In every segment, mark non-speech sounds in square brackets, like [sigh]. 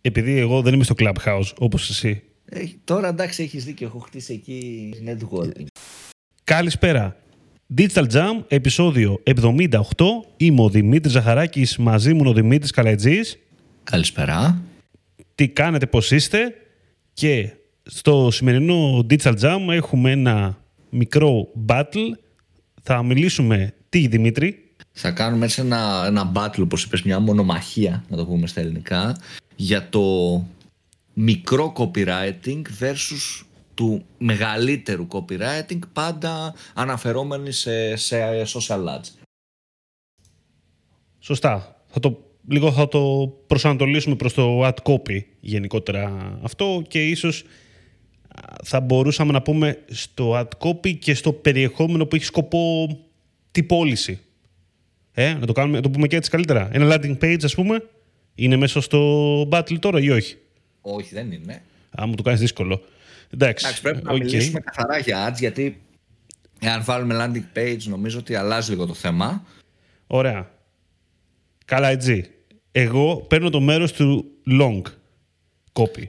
Επειδή εγώ δεν είμαι στο Clubhouse όπως εσύ. Ε, τώρα εντάξει έχεις δίκιο, έχω χτίσει εκεί networking. Καλησπέρα. Digital Jam, επεισόδιο 78. Είμαι ο Δημήτρης Ζαχαράκης, μαζί μου ο Δημήτρης Καλατζής. Καλησπέρα. Τι κάνετε, πώς είστε; Και στο σημερινό Digital Jam έχουμε ένα μικρό battle. Θα μιλήσουμε τι, Δημήτρη; Θα κάνουμε έτσι ένα, ένα battle, όπως είπες, μια μονομαχία, να το πούμε στα ελληνικά, για το μικρό copywriting versus του μεγαλύτερου copywriting, πάντα αναφερόμενοι σε, σε social ads. Σωστά. Θα το, λίγο θα το προσανατολίσουμε προς το ad copy γενικότερα αυτό και ίσως θα μπορούσαμε να πούμε στο ad copy και στο περιεχόμενο που έχει σκοπό την πώληση. Ε, να το, κάνουμε, να το πούμε και έτσι καλύτερα. Ένα landing page, ας πούμε, είναι μέσα στο battle τώρα ή όχι; Όχι, δεν είναι. Α, μου το κάνεις δύσκολο. Εντάξει, Εντάξει πρέπει να οκ. μιλήσουμε καθαρά για ads, γιατί αν βάλουμε landing page νομίζω ότι αλλάζει λίγο το θέμα. Ωραία. Καλά, έτσι. Εγώ παίρνω το μέρος του long copy.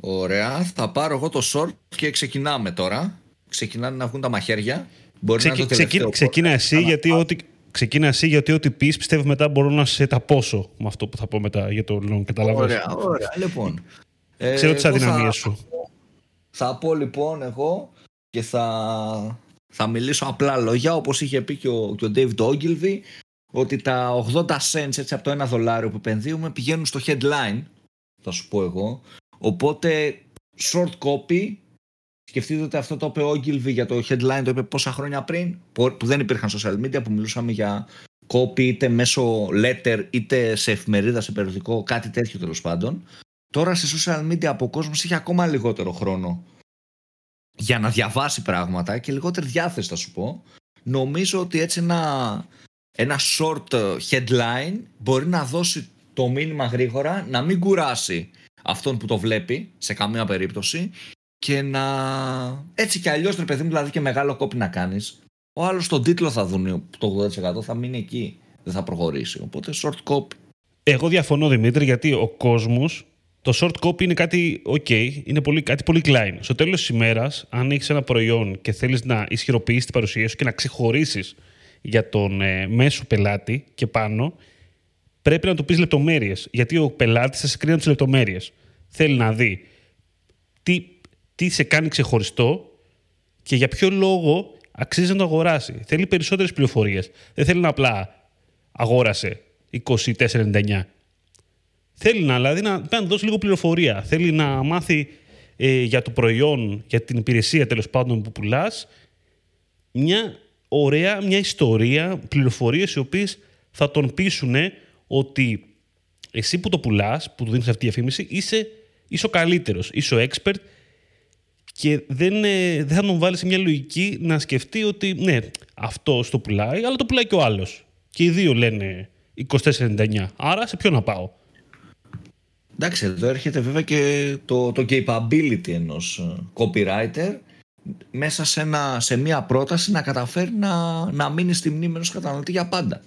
Ωραία, θα πάρω εγώ το short και ξεκινάμε τώρα. Ξεκινάνε να βγουν τα μαχαίρια. Μπορεί να είναι Ξεκι, το τελευταίο ξεκι, ξεκίνα podcast, εσύ, αλλά- γιατί ό,τι, ξεκίνα εσύ γιατί ό,τι πεις πιστεύω μετά μπορώ να σε ταπώσω με αυτό που θα πω μετά για το long. Καταλαβαίνεις. Ωραία, ωραία. Λοιπόν. Ε, Ξέρω τις εγώ αδυναμίες θα- σου. Θα πω λοιπόν εγώ και θα, θα μιλήσω απλά λόγια όπως είχε πει και ο, και ο Dave Ogilvy ότι τα 80 cents έτσι από το 1 δολάριο που επενδύουμε πηγαίνουν στο headline θα σου πω εγώ οπότε short copy σκεφτείτε ότι αυτό το είπε ο Ogilvy για το headline το είπε πόσα χρόνια πριν που που δεν υπήρχαν social media που μιλούσαμε για copy είτε μέσω letter είτε σε εφημερίδα, σε περιοδικό κάτι τέτοιο τέλος πάντων Τώρα σε social media από ο κόσμος έχει ακόμα λιγότερο χρόνο για να διαβάσει πράγματα και λιγότερη διάθεση θα σου πω. Νομίζω ότι έτσι ένα, ένα short ε, headline μπορεί να δώσει το μήνυμα γρήγορα, να μην κουράσει αυτόν που το βλέπει σε καμία περίπτωση και να έτσι κι αλλιώς ρε παιδί μου δηλαδή και μεγάλο κόπι να κάνεις ο άλλος τον τίτλο θα δουν το 80% θα μείνει εκεί δεν θα προχωρήσει οπότε short copy Εγώ διαφωνώ Δημήτρη γιατί ο κόσμος το short copy είναι κάτι ok, είναι πολύ, κάτι πολύ klein. Στο τέλος της ημέρας, αν έχεις ένα προϊόν και θέλεις να ισχυροποιήσεις την παρουσία σου και να ξεχωρίσεις για τον ε, μέσο πελάτη και πάνω, πρέπει να του πεις λεπτομέρειες. Γιατί ο πελάτης θα σε κρίνει από τις λεπτομέρειες. Θέλει να δει τι, τι σε κάνει ξεχωριστό και για ποιο λόγο αξίζει να το αγοράσει. Θέλει περισσότερες πληροφορίες. Δεν θέλει να απλά αγόρασε 24,99. Θέλει να, δηλαδή, να, να δώσει λίγο πληροφορία. Θέλει να μάθει ε, για το προϊόν, για την υπηρεσία τέλος πάντων που πουλάς, μια ωραία, μια ιστορία, πληροφορίες οι οποίες θα τον πείσουν ότι εσύ που το πουλάς, που του δίνεις αυτή τη διαφήμιση, είσαι, είσαι ο καλύτερος, είσαι ο expert και δεν, ε, δεν θα τον βάλει σε μια λογική να σκεφτεί ότι ναι, αυτό το πουλάει, αλλά το πουλάει και ο άλλος. Και οι δύο λένε 24,99. Άρα σε ποιο να πάω; Εντάξει, εδώ έρχεται βέβαια και το, το capability ενός ε, copywriter μέσα σε, ένα, σε μια πρόταση να καταφέρει να, να μείνει στη μνήμη ενός καταναλωτή για πάντα.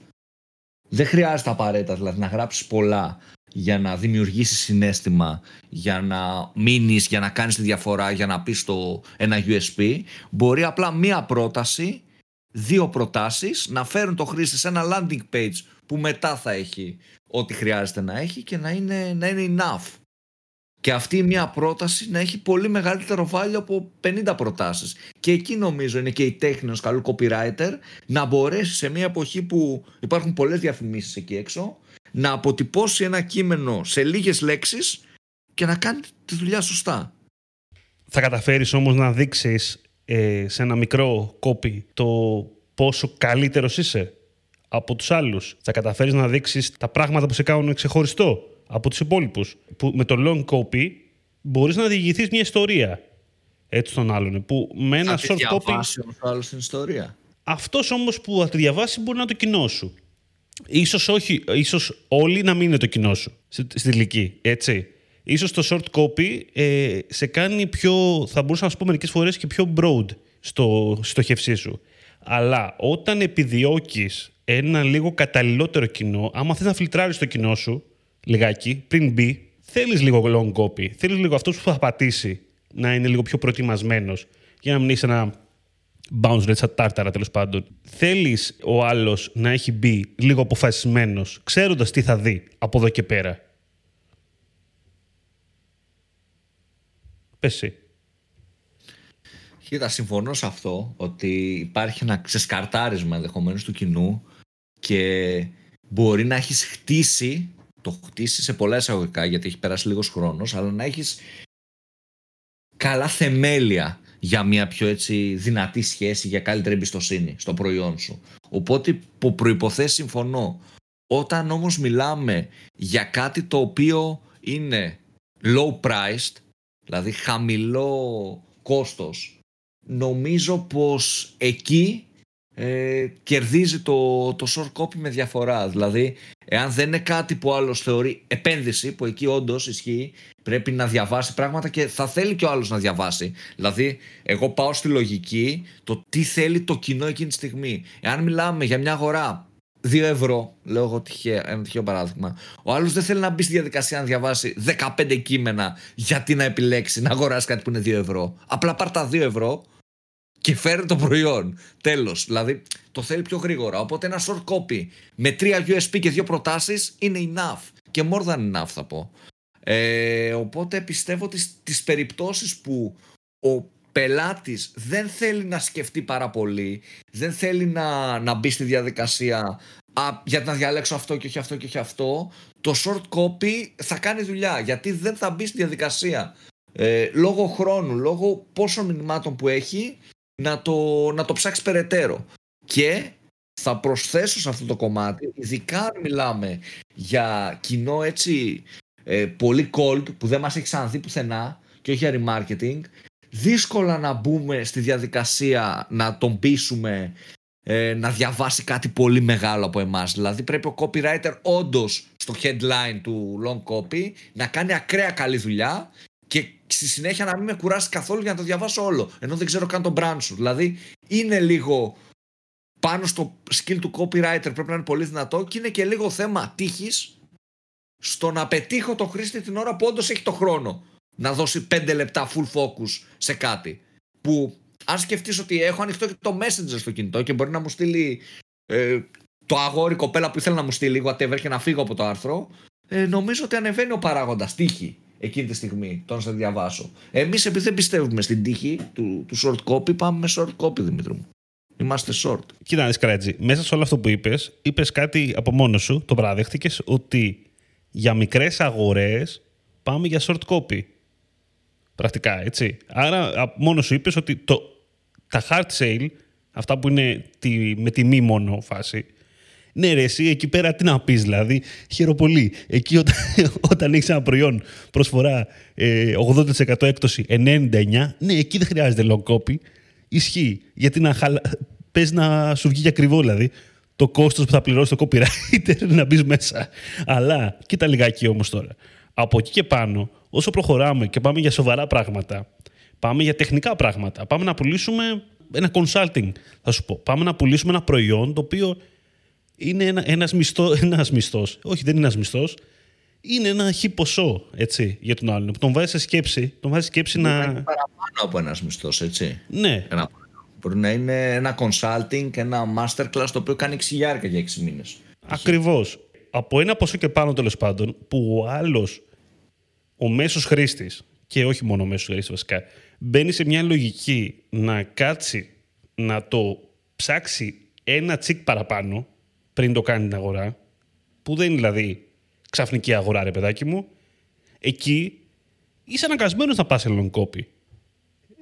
Δεν χρειάζεται απαραίτητα δηλαδή να γράψεις πολλά για να δημιουργήσεις συνέστημα, για να μείνεις, για να κάνεις τη διαφορά, για να πεις το ένα USP. Μπορεί απλά μία πρόταση, δύο προτάσεις να φέρουν το χρήστη σε ένα landing page που μετά θα έχει ό,τι χρειάζεται να έχει και να είναι, να είναι enough. Και αυτή μια πρόταση να έχει πολύ μεγαλύτερο value από 50 προτάσεις. Και εκεί νομίζω είναι και η τέχνη ενός καλού copywriter να μπορέσει σε μια εποχή που υπάρχουν πολλές διαφημίσεις εκεί έξω να αποτυπώσει ένα κείμενο σε λίγες λέξεις και να κάνει τη δουλειά σωστά. Θα καταφέρεις όμως να δείξεις ε, σε ένα μικρό κόπι το πόσο καλύτερος είσαι από τους άλλους. Θα καταφέρεις να δείξεις τα πράγματα που σε κάνουν ξεχωριστό από τους υπόλοιπους. Που με το long copy μπορείς να διηγηθείς μια ιστορία έτσι στον άλλον. Που με ένα Θα τη short copy... διαβάσει όμως ο άλλος την ιστορία. Αυτός όμως που θα τη διαβάσει μπορεί να είναι το κοινό σου. Ίσως, όχι, ίσως όλοι να μην είναι το κοινό σου στη, στη τελική, έτσι. Ίσως το short copy ε, σε κάνει πιο, θα μπορούσα να σου πω μερικές φορές και πιο broad στο στοχευσή σου. Αλλά όταν επιδιώκεις ένα λίγο καταλληλότερο κοινό, άμα θες να φιλτράρεις το κοινό σου λιγάκι πριν μπει, θέλεις λίγο long copy. Θέλεις λίγο αυτός που θα πατήσει να είναι λίγο πιο προετοιμασμένος για να μην έχει ένα bounce rate σαν τάρταρα τέλος πάντων. Θέλεις ο άλλος να έχει μπει λίγο αποφασισμένος, ξέροντας τι θα δει από εδώ και πέρα. Πες εσύ. Κοίτα, συμφωνώ σε αυτό ότι υπάρχει ένα ξεσκαρτάρισμα ενδεχομένως του κοινού και μπορεί να έχεις χτίσει, το χτίσει σε πολλά εισαγωγικά γιατί έχει περάσει λίγος χρόνος, αλλά να έχεις καλά θεμέλια για μια πιο έτσι δυνατή σχέση, για καλύτερη εμπιστοσύνη στο προϊόν σου. Οπότε που προϋποθέσεις συμφωνώ. Όταν όμως μιλάμε για κάτι το οποίο είναι low priced, δηλαδή χαμηλό κόστος, νομίζω πως εκεί ε, κερδίζει το, το short copy με διαφορά. Δηλαδή, εάν δεν είναι κάτι που άλλος θεωρεί επένδυση, που εκεί όντως ισχύει, πρέπει να διαβάσει πράγματα και θα θέλει και ο άλλος να διαβάσει. Δηλαδή, εγώ πάω στη λογική το τι θέλει το κοινό εκείνη τη στιγμή. Εάν μιλάμε για μια αγορά 2 ευρώ, λέω εγώ τυχαίο, ένα τυχαίο παράδειγμα. Ο άλλος δεν θέλει να μπει στη διαδικασία να διαβάσει 15 κείμενα γιατί να επιλέξει να αγοράσει κάτι που είναι 2 ευρώ. Απλά πάρ τα 2 ευρώ και φέρει το προϊόν. Τέλος. Δηλαδή το θέλει πιο γρήγορα. Οπότε ένα short copy με τρία USB και δύο προτάσεις είναι enough. Και more than enough θα πω. Ε, οπότε πιστεύω ότι στις περιπτώσεις που ο πελάτης δεν θέλει να σκεφτεί πάρα πολύ, δεν θέλει να, να μπει στη διαδικασία α, για να διαλέξω αυτό και όχι αυτό και όχι αυτό, το short copy θα κάνει δουλειά γιατί δεν θα μπει στη διαδικασία. Ε, λόγω χρόνου, λόγω πόσων μηνυμάτων που έχει να το, να το ψάξεις περαιτέρω. Και θα προσθέσω σε αυτό το κομμάτι, ειδικά αν μιλάμε για κοινό έτσι ε, πολύ cold που δεν μας έχει ξαναδεί πουθενά και όχι για remarketing, δύσκολα να μπούμε στη διαδικασία να τον πείσουμε ε, να διαβάσει κάτι πολύ μεγάλο από εμάς. Δηλαδή πρέπει ο copywriter όντως στο headline του long copy να κάνει ακραία καλή δουλειά και στη συνέχεια να μην με κουράσει καθόλου για να το διαβάσω όλο. Ενώ δεν ξέρω καν τον brand σου. Δηλαδή είναι λίγο πάνω στο skill του copywriter πρέπει να είναι πολύ δυνατό και είναι και λίγο θέμα τύχης στο να πετύχω το χρήστη την ώρα που όντως έχει το χρόνο να δώσει 5 λεπτά full focus σε κάτι. Που αν σκεφτείς ότι έχω ανοιχτό και το messenger στο κινητό και μπορεί να μου στείλει ε, το αγόρι κοπέλα που ήθελε να μου στείλει whatever και να φύγω από το άρθρο, ε, νομίζω ότι ανεβαίνει ο παράγοντας τύχη εκείνη τη στιγμή, το να σε διαβάσω. Εμείς, επειδή δεν πιστεύουμε στην τύχη του, του short copy, πάμε με short copy, Δημήτρη μου. Είμαστε short. Κοίτα, Σκρέτζι, μέσα σε όλο αυτό που είπες, είπες κάτι από μόνος σου, το παραδέχτηκες ότι για μικρές αγορές πάμε για short copy. Πρακτικά, έτσι. Άρα, μόνος σου είπες ότι το, τα hard sale, αυτά που είναι τη, με τιμή μόνο φάση, ναι, ρε, εσύ εκεί πέρα τι να πεις, δηλαδή. Χαίρομαι Εκεί όταν, [laughs] όταν έχεις ένα προϊόν προσφορά ε, 80% έκπτωση 99, ναι, εκεί δεν χρειάζεται long copy. Ισχύει. Γιατί να χαλα... πες να σου βγει για ακριβό, δηλαδή. Το κόστος που θα πληρώσεις το copywriter [laughs] να μπεις μέσα. Αλλά κοίτα λιγάκι όμως τώρα. Από εκεί και πάνω, όσο προχωράμε και πάμε για σοβαρά πράγματα, πάμε για τεχνικά πράγματα, πάμε να πουλήσουμε ένα consulting, θα σου πω. Πάμε να πουλήσουμε ένα προϊόν το οποίο είναι ένα, ένας, μισθό, [laughs] ένας μισθός. Όχι, δεν είναι ένας μισθός. Είναι ένα χι ποσό, έτσι, για τον άλλον. Τον βάζει σε σκέψη. Τον βάζει σκέψη να... Είναι παραπάνω από ένας μισθός, έτσι. Ναι. Ένα... Μπορεί να είναι ένα consulting, ένα masterclass το οποίο κάνει ξυλιάρικα για 6 μήνες. Ακριβώς. Από ένα ποσό και πάνω τέλος πάντων, που ο άλλος, ο μέσος χρήστης, και όχι μόνο ο μέσος χρήστης βασικά, μπαίνει σε μια λογική να κάτσει να το ψάξει ένα τσικ παραπάνω, πριν το κάνει την αγορά, που δεν είναι δηλαδή ξαφνική αγορά, ρε παιδάκι μου, εκεί είσαι αναγκασμένος να πας σε long copy.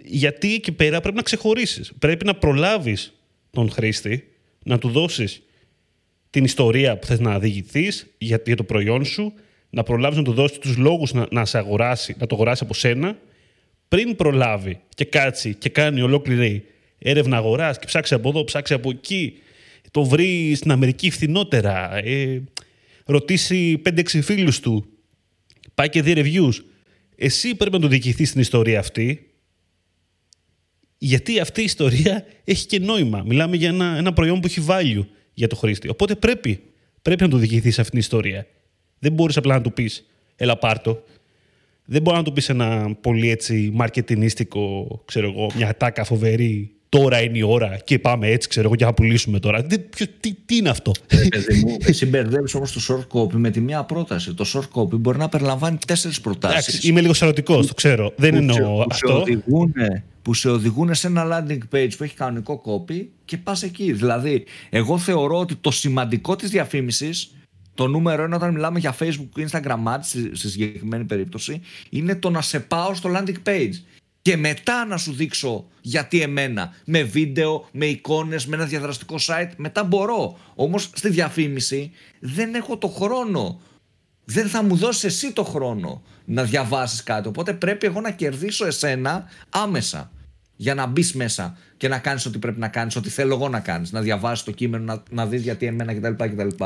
Γιατί εκεί πέρα πρέπει να ξεχωρίσεις. Πρέπει να προλάβεις τον χρήστη, να του δώσεις την ιστορία που θες να διηγηθείς για, για το προϊόν σου, να προλάβεις να του δώσεις τους λόγους να, να, σε αγοράσει, να το αγοράσει από σένα, πριν προλάβει και κάτσει και κάνει ολόκληρη έρευνα αγοράς και ψάξει από εδώ, ψάξει από εκεί, το βρει στην Αμερική φθηνότερα, ε, ρωτήσει 5-6 φίλους του, πάει και δει reviews. Εσύ πρέπει να το διοικηθεί στην ιστορία αυτή, γιατί αυτή η ιστορία έχει και νόημα. Μιλάμε για ένα, ένα προϊόν που έχει value για το χρήστη. Οπότε πρέπει, πρέπει να το διοικηθεί αυτήν την ιστορία. Δεν μπορείς απλά να του πεις, έλα πάρτο. δεν μπορεί να το πεις ένα πολύ έτσι μαρκετινίστικο, ξέρω εγώ, μια τάκα φοβερή. Τώρα είναι η ώρα και πάμε έτσι, ξέρω εγώ, και θα πουλήσουμε τώρα. Τι, τι, τι είναι αυτό; Ε, παιδί μου, εσύ μπερδεύεις όμως το short copy με τη μία πρόταση. Το short copy μπορεί να περιλαμβάνει τέσσερις προτάσεις. Είμαι λίγο σαρωτικός, το ξέρω. Δεν εννοώ αυτό. που σε οδηγούν σε ένα landing page που έχει κανονικό copy και πας εκεί. Δηλαδή, εγώ θεωρώ ότι το σημαντικό της διαφήμισης το νούμερο ένα όταν μιλάμε για Facebook και Instagram ads στη συγκεκριμένη περίπτωση είναι το να σε πάω στο landing page και μετά να σου δείξω γιατί εμένα με βίντεο, με εικόνες, με ένα διαδραστικό site μετά μπορώ όμως στη διαφήμιση δεν έχω το χρόνο δεν θα μου δώσεις εσύ το χρόνο να διαβάσεις κάτι οπότε πρέπει εγώ να κερδίσω εσένα άμεσα για να μπεις μέσα και να κάνεις ό,τι πρέπει να κάνεις, ό,τι θέλω εγώ να κάνεις, να διαβάσεις το κείμενο, να, να δεις γιατί εμένα κτλ. κτλ.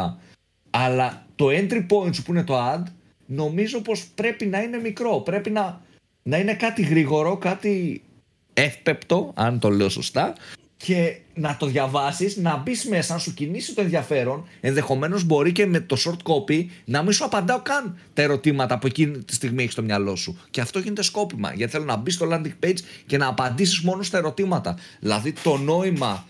Αλλά το entry point σου που είναι το ad, νομίζω πως πρέπει να είναι μικρό. Πρέπει να, να είναι κάτι γρήγορο, κάτι εύπεπτο, αν το λέω σωστά, και να το διαβάσεις, να μπεις μέσα, να σου κινήσει το ενδιαφέρον. Ενδεχομένως μπορεί και με το short copy να μην σου απαντάω καν τα ερωτήματα που εκείνη τη στιγμή έχεις στο μυαλό σου. Και αυτό γίνεται σκόπιμα, γιατί θέλω να μπεις στο landing page και να απαντήσεις μόνο στα ερωτήματα. Δηλαδή το νόημα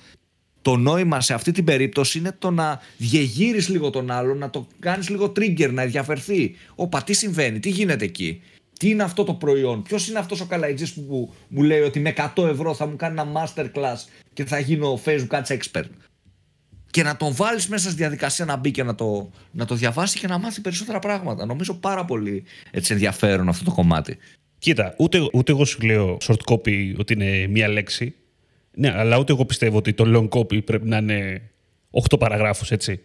το νόημα σε αυτή την περίπτωση είναι το να διεγείρεις λίγο τον άλλον, να το κάνεις λίγο trigger, να ενδιαφερθεί. Όπα, τι συμβαίνει, τι γίνεται εκεί; Τι είναι αυτό το προϊόν, ποιος είναι αυτός ο καλαϊτζής που μου λέει ότι με 100 ευρώ θα μου κάνει ένα masterclass και θα γίνω Facebook Ads expert; Και να τον βάλεις μέσα στη διαδικασία να μπει και να το, να το διαβάσει και να μάθει περισσότερα πράγματα. Νομίζω πάρα πολύ έτσι ενδιαφέρον αυτό το κομμάτι. Κοίτα, ούτε, ούτε εγώ σου λέω short copy ότι είναι μία λέξη. Ναι, αλλά ούτε εγώ πιστεύω ότι το long copy πρέπει να είναι 8 παραγράφους, έτσι.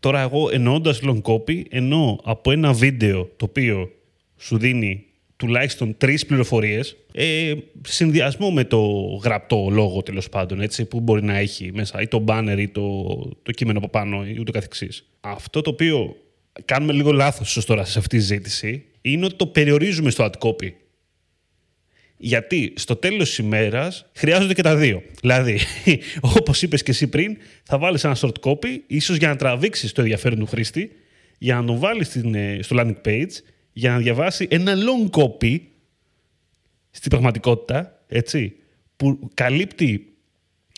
Τώρα εγώ εννοώντας long copy, εννοώ από ένα βίντεο το οποίο σου δίνει τουλάχιστον τρεις πληροφορίες ε, συνδυασμό με το γραπτό λόγο τέλος πάντων, έτσι, που μπορεί να έχει μέσα ή το banner ή το, το κείμενο από πάνω ή ούτω καθεξής. Αυτό το οποίο κάνουμε λίγο λάθος τώρα σε αυτή τη ζήτηση είναι ότι το περιορίζουμε στο ad copy. Γιατί στο τέλος της ημέρας χρειάζονται και τα δύο. Δηλαδή, [laughs] όπως είπες και εσύ πριν, θα βάλεις ένα short copy, ίσως για να τραβήξεις το ενδιαφέρον του χρήστη, για να τον βάλεις ε, στο landing page, για να διαβάσει ένα long copy στην πραγματικότητα, έτσι, που καλύπτει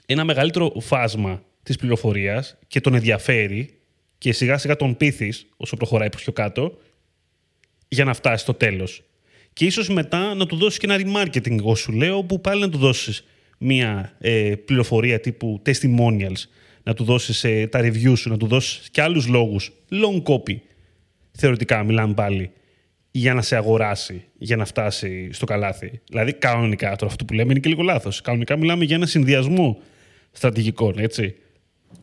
ένα μεγαλύτερο φάσμα της πληροφορίας και τον ενδιαφέρει και σιγά σιγά τον πείθεις όσο προχωράει προς πιο κάτω για να φτάσει στο τέλος. Και ίσως μετά να του δώσεις και ένα remarketing, εγώ σου λέω, που πάλι να του δώσεις μία ε, πληροφορία τύπου testimonials, να του δώσεις ε, τα reviews σου, να του δώσεις και άλλους λόγους, long copy, θεωρητικά μιλάμε πάλι, για να σε αγοράσει, για να φτάσει στο καλάθι. Δηλαδή, κανονικά, τώρα αυτό που λέμε είναι και λίγο λάθος. Κανονικά μιλάμε για ένα συνδυασμό στρατηγικών, έτσι.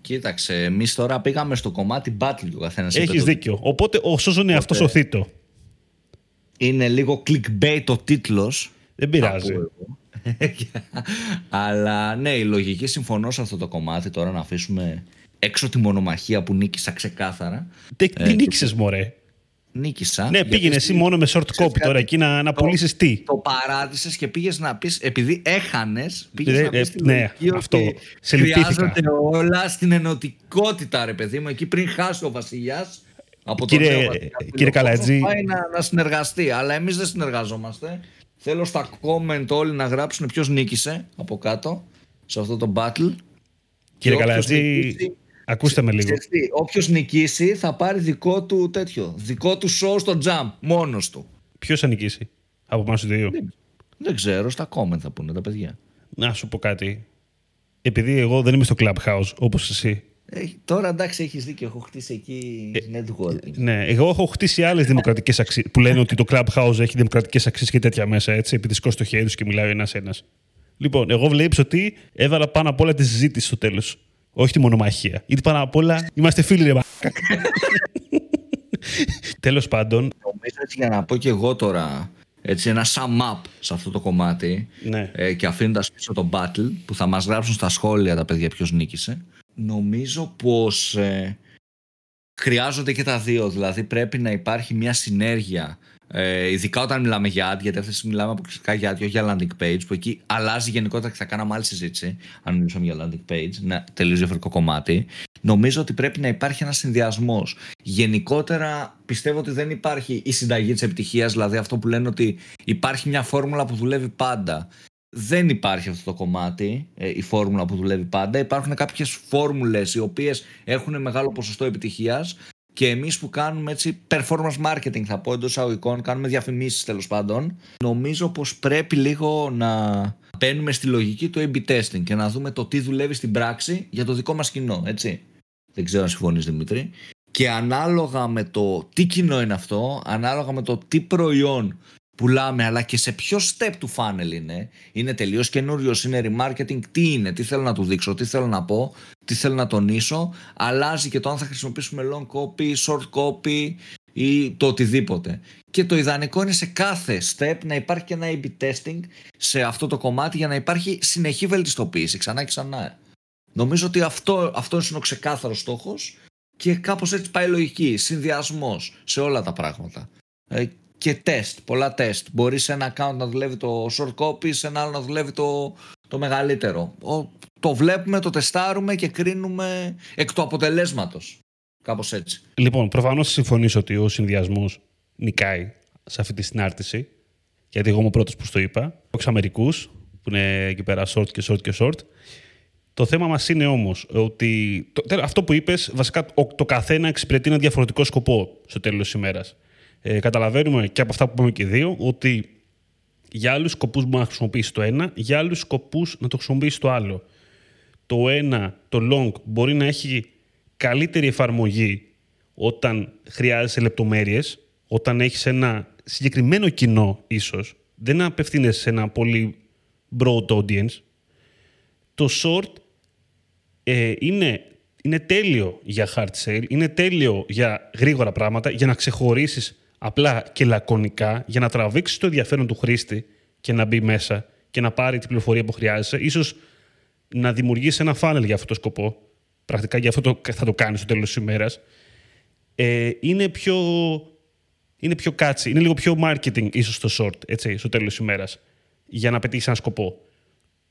Κοίταξε, εμείς τώρα πήγαμε στο κομμάτι battle του καθένας. Έχεις δίκιο. Οπότε, ο σώζον είναι αυτός ο θήτο είναι λίγο clickbait ο τίτλος. Δεν πειράζει. [laughs] Αλλά ναι, η λογική συμφωνώ σε αυτό το κομμάτι τώρα να αφήσουμε έξω τη μονομαχία που νίκησα ξεκάθαρα. Τι ε, νίκησες μωρέ; Νίκησα. Ναι, πήγαινε εσύ μόνο με short copy τώρα εκεί να, να πουλήσεις τι. Το παράτησες και πήγες να πεις, επειδή έχανες, πήγες να πεις. Ε, ναι, αυτό. Σε χρειάζονται όλα στην ενωτικότητα, ρε παιδί μου. Εκεί πριν χάσει ο Βασιλιάς, από κύριε, κύριε Καλατζή. Πάει να, να συνεργαστεί, αλλά εμείς δεν συνεργαζόμαστε. Θέλω στα comment όλοι να γράψουν ποιος νίκησε από κάτω σε αυτό το battle. Κύριε Καλατζή, ακούστε με λίγο. Όποιος νικήσει θα πάρει δικό του τέτοιο. Δικό του show στο jump, μόνος του. Ποιος θα νικήσει από εμάς τους δύο; Δεν, δεν ξέρω, στα comment θα πούνε τα παιδιά. Να σου πω κάτι. Επειδή εγώ δεν είμαι στο Clubhouse όπως εσύ, ε, τώρα εντάξει, έχεις δίκιο. Έχω χτίσει εκεί ε, networking. Ναι, εγώ έχω χτίσει άλλες δημοκρατικές αξίε που λένε ότι το Clubhouse έχει δημοκρατικές αξίες και τέτοια μέσα έτσι, επειδή σηκώσει το χέρι τους και μιλάει ένα-ένα. Λοιπόν, εγώ βλέπεις ότι έβαλα πάνω απ' όλα τη συζήτηση στο τέλος. Όχι τη μονομαχία. Γιατί πάνω απ' όλα είμαστε φίλοι, ρε [laughs] Τέλος πάντων. Νομίζω έτσι για να πω και εγώ τώρα έτσι, ένα sum up σε αυτό το κομμάτι ναι. ε, και αφήνοντας πίσω το battle που θα μας γράψουν στα σχόλια τα παιδιά ποιος νίκησε νομίζω πως ε, χρειάζονται και τα δύο. Δηλαδή πρέπει να υπάρχει μια συνέργεια. Ε, ειδικά όταν μιλάμε για ad, γιατί αυτές μιλάμε αποκλειστικά για ad, όχι για landing page, που εκεί αλλάζει γενικότερα και θα κάναμε άλλη συζήτηση, αν μιλήσουμε για landing page, ένα τελείως διαφορετικό κομμάτι. Νομίζω ότι πρέπει να υπάρχει ένας συνδυασμός. Γενικότερα πιστεύω ότι δεν υπάρχει η συνταγή της επιτυχίας, δηλαδή αυτό που λένε ότι υπάρχει μια φόρμουλα που δουλεύει πάντα. Δεν υπάρχει αυτό το κομμάτι, ε, η φόρμουλα που δουλεύει πάντα. Υπάρχουν κάποιες φόρμουλες οι οποίες έχουν μεγάλο ποσοστό επιτυχίας και εμείς που κάνουμε έτσι performance marketing, θα πω εντός εισαγωγικών, κάνουμε διαφημίσεις τέλος πάντων. Νομίζω πως πρέπει λίγο να μπαίνουμε στη λογική του A-B testing και να δούμε το τι δουλεύει στην πράξη για το δικό μας κοινό, έτσι. Δεν ξέρω αν συμφωνείς Δημήτρη. Και ανάλογα με το τι κοινό είναι αυτό, ανάλογα με το τι προϊόν πουλάμε, αλλά και σε ποιο step του funnel είναι. Είναι τελείως καινούριος, είναι remarketing, τι είναι, τι θέλω να του δείξω, τι θέλω να πω, τι θέλω να τονίσω. Αλλάζει και το αν θα χρησιμοποιήσουμε long copy, short copy ή το οτιδήποτε. Και το ιδανικό είναι σε κάθε step να υπάρχει και ένα A-B testing σε αυτό το κομμάτι για να υπάρχει συνεχή βελτιστοποίηση ξανά και ξανά. Νομίζω ότι αυτό, αυτός είναι ο ξεκάθαρος στόχος και κάπως έτσι πάει η λογική. Συνδυασμός σε όλα τα πράγματα. Ε, και τεστ, πολλά τεστ. Μπορείς σε ένα account να δουλεύει το short copy, σε ένα άλλο να δουλεύει το, το μεγαλύτερο. το βλέπουμε, το τεστάρουμε και κρίνουμε εκ του αποτελέσματος. Κάπως έτσι. Λοιπόν, προφανώς συμφωνεί ότι ο συνδυασμός νικάει σε αυτή τη συνάρτηση. Γιατί εγώ είμαι ο πρώτος που το είπα. Όχι Αμερικού, που είναι εκεί πέρα short και short και short. Το θέμα μας είναι όμως ότι το, αυτό που είπες, βασικά το καθένα εξυπηρετεί ένα διαφορετικό σκοπό στο τέλος της ημέρας. Ε, καταλαβαίνουμε και από αυτά που είπαμε και δύο ότι για άλλους σκοπούς μπορεί να χρησιμοποιήσει το ένα, για άλλους σκοπούς να το χρησιμοποιήσει το άλλο. Το ένα, το long, μπορεί να έχει καλύτερη εφαρμογή όταν χρειάζεσαι λεπτομέρειες, όταν έχεις ένα συγκεκριμένο κοινό ίσως. Δεν απευθύνεσαι σε ένα πολύ broad audience. Το short ε, είναι, είναι τέλειο για hard sale, είναι τέλειο για γρήγορα πράγματα, για να ξεχωρίσεις απλά και λακωνικά, για να τραβήξεις το ενδιαφέρον του χρήστη και να μπει μέσα και να πάρει την πληροφορία που χρειάζεσαι, ίσως να δημιουργήσει ένα funnel για αυτό το σκοπό, πρακτικά για αυτό το, θα το κάνεις στο τέλος της ημέρας, ε, είναι πιο... Είναι πιο κάτσι, είναι λίγο πιο marketing ίσως το short, έτσι, στο τέλος της ημέρας, για να πετύχεις ένα σκοπό.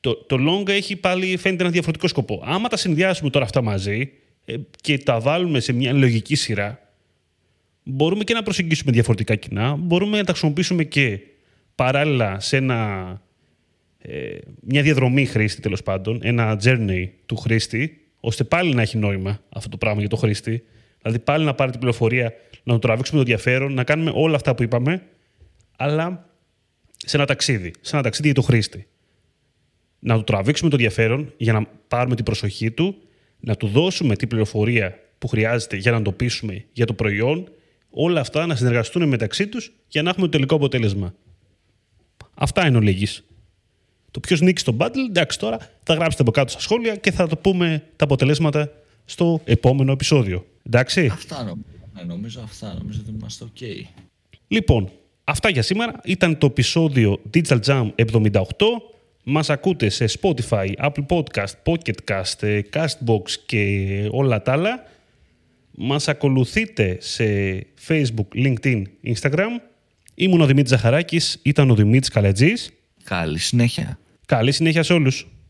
Το, το long έχει πάλι φαίνεται ένα διαφορετικό σκοπό. Άμα τα συνδυάσουμε τώρα αυτά μαζί ε, και τα βάλουμε σε μια λογική σειρά, μπορούμε και να προσεγγίσουμε διαφορετικά κοινά, μπορούμε να τα χρησιμοποιήσουμε και παράλληλα σε ένα, ε, μια διαδρομή χρήστη τέλος πάντων, ένα journey του χρήστη, ώστε πάλι να έχει νόημα αυτό το πράγμα για το χρήστη. Δηλαδή πάλι να πάρει την πληροφορία, να το τραβήξουμε το ενδιαφέρον, να κάνουμε όλα αυτά που είπαμε, αλλά σε ένα ταξίδι, σε ένα ταξίδι για το χρήστη να του τραβήξουμε το ενδιαφέρον για να πάρουμε την προσοχή του, να του δώσουμε την πληροφορία που χρειάζεται για να το πείσουμε για το προϊόν, όλα αυτά να συνεργαστούν μεταξύ τους για να έχουμε το τελικό αποτέλεσμα. Αυτά είναι ο λίγης. Το ποιος νίκει στο battle, εντάξει τώρα, θα γράψετε από κάτω στα σχόλια και θα το πούμε τα αποτελέσματα στο επόμενο επεισόδιο. Εντάξει; Αυτά νομίζω. Ναι, νομίζω αυτά. Νομίζω ότι είμαστε OK. Λοιπόν, αυτά για σήμερα. Ήταν το επεισόδιο Digital Jam 78. Μας ακούτε σε Spotify, Apple Podcast, Pocket Cast, ε, Castbox και όλα τα άλλα. Μας ακολουθείτε σε Facebook, LinkedIn, Instagram. Ήμουν ο Δημήτρης Ζαχαράκης, ήταν ο Δημήτρης Καλετζής. Καλή συνέχεια. Καλή συνέχεια σε όλους.